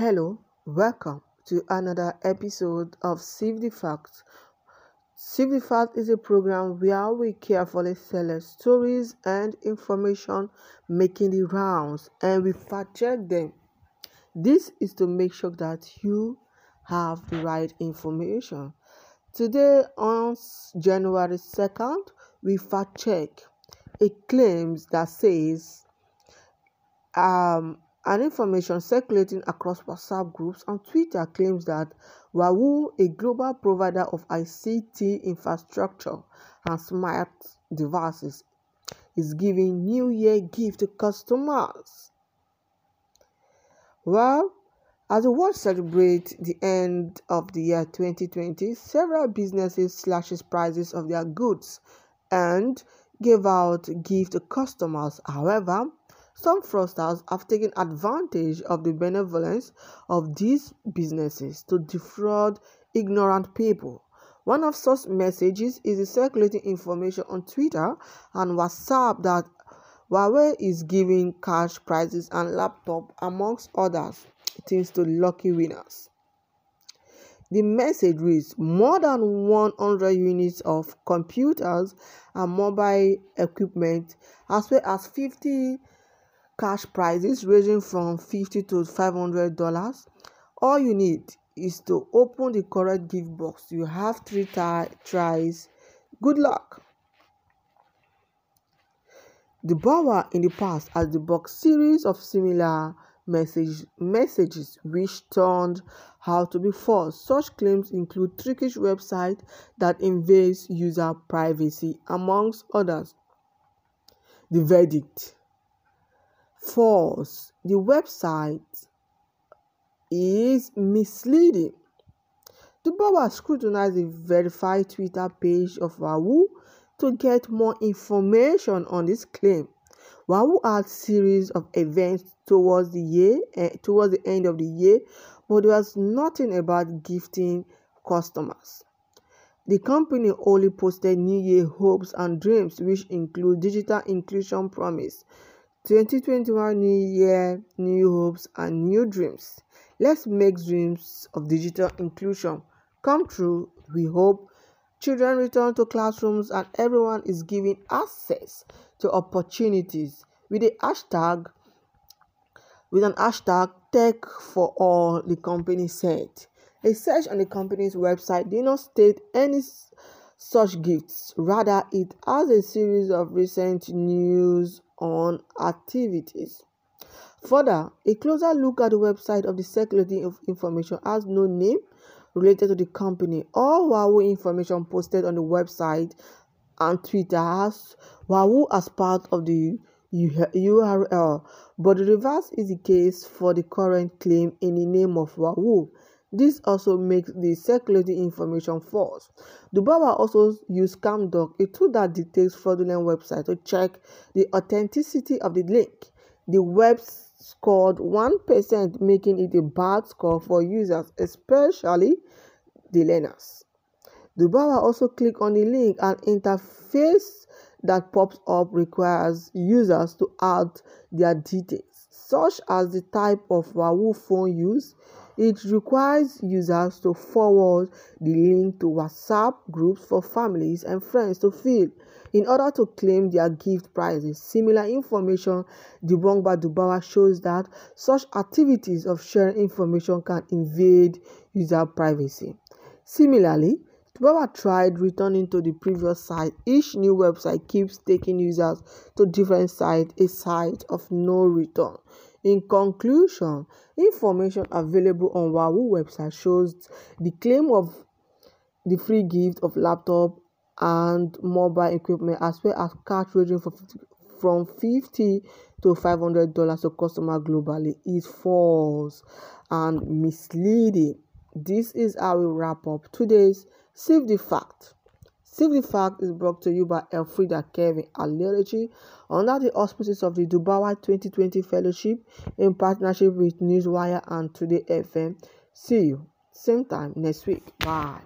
Hello, welcome to another episode of Save the Facts. Save the Facts is a program where we carefully select stories and information making the rounds and we fact check them. This is to make sure that you have the right information. Today, on January 2nd, we fact check a claims that says um, an information circulating across WhatsApp groups and Twitter claims that Huawei, a global provider of ICT infrastructure and smart devices, is giving New Year gift to customers. Well, as the world celebrates the end of the year 2020, several businesses slashes prices of their goods and gave out gift to customers. However, some fraudsters have taken advantage of the benevolence of these businesses to defraud ignorant people. One of such messages is the circulating information on Twitter and WhatsApp that Huawei is giving cash prizes and laptop amongst others things to lucky winners. The message reads more than 100 units of computers and mobile equipment as well as 50 cash prizes ranging from 50 to 500 dollars. All you need is to open the correct gift box. You have three tries. Good luck. Dubawa in the past has debunked series of similar message, messages which turned out to be false. Such claims include trickish websites that invades user privacy, amongst others. The verdict false. The website is misleading. Dubawa scrutinized the verified Twitter page of Huawei to get more information on this claim. Huawei had series of events towards the year, eh, towards the end of the year, but there was nothing about gifting customers. The company only posted New Year hopes and dreams, which include digital inclusion promise, 2021 New Year, new hopes, and new dreams. Let's make dreams of digital inclusion come true. We hope children return to classrooms and everyone is given access to opportunities with a hashtag with an hashtag tech for all the company said a search on the company's website did not state any such gifts rather it has a series of recent news on activities. Further, a closer look at the website of the circulating of information has no name related to the company. All Huawei information posted on the website and Twitter has Huawei as part of the URL, but the reverse is the case for the current claim in the name of Huawei. This also makes the circulating information false. Dubawa also used ScamDoc, a tool that detects fraudulent websites, to check the authenticity of the link. The web scored 1%, making it a bad score for users, especially the learners. Dubawa also click on the link and interface that pops up requires users to add their details, such as the type of Huawei phone used, it requires users to forward the link to WhatsApp groups for families and friends to fill in order to claim their gift prizes. Similar information debunked by Dubawa shows that such activities of sharing information can invade user privacy. Similarly, Dubawa tried returning to the previous site. Each new website keeps taking users to different sites, a site of no return. In conclusion, information available on Huawei website shows the claim of the free gift of laptop and mobile equipment as well as cash ranging from 50, from 50 to 500 dollars to customers globally is false and misleading. This is how we wrap up today's Save the Fact. The Fact is brought to you by Elfrida Kevin Alerici under the auspices of the Dubawa 2020 Fellowship in partnership with Newswire and Today FM. See you same time next week. Bye.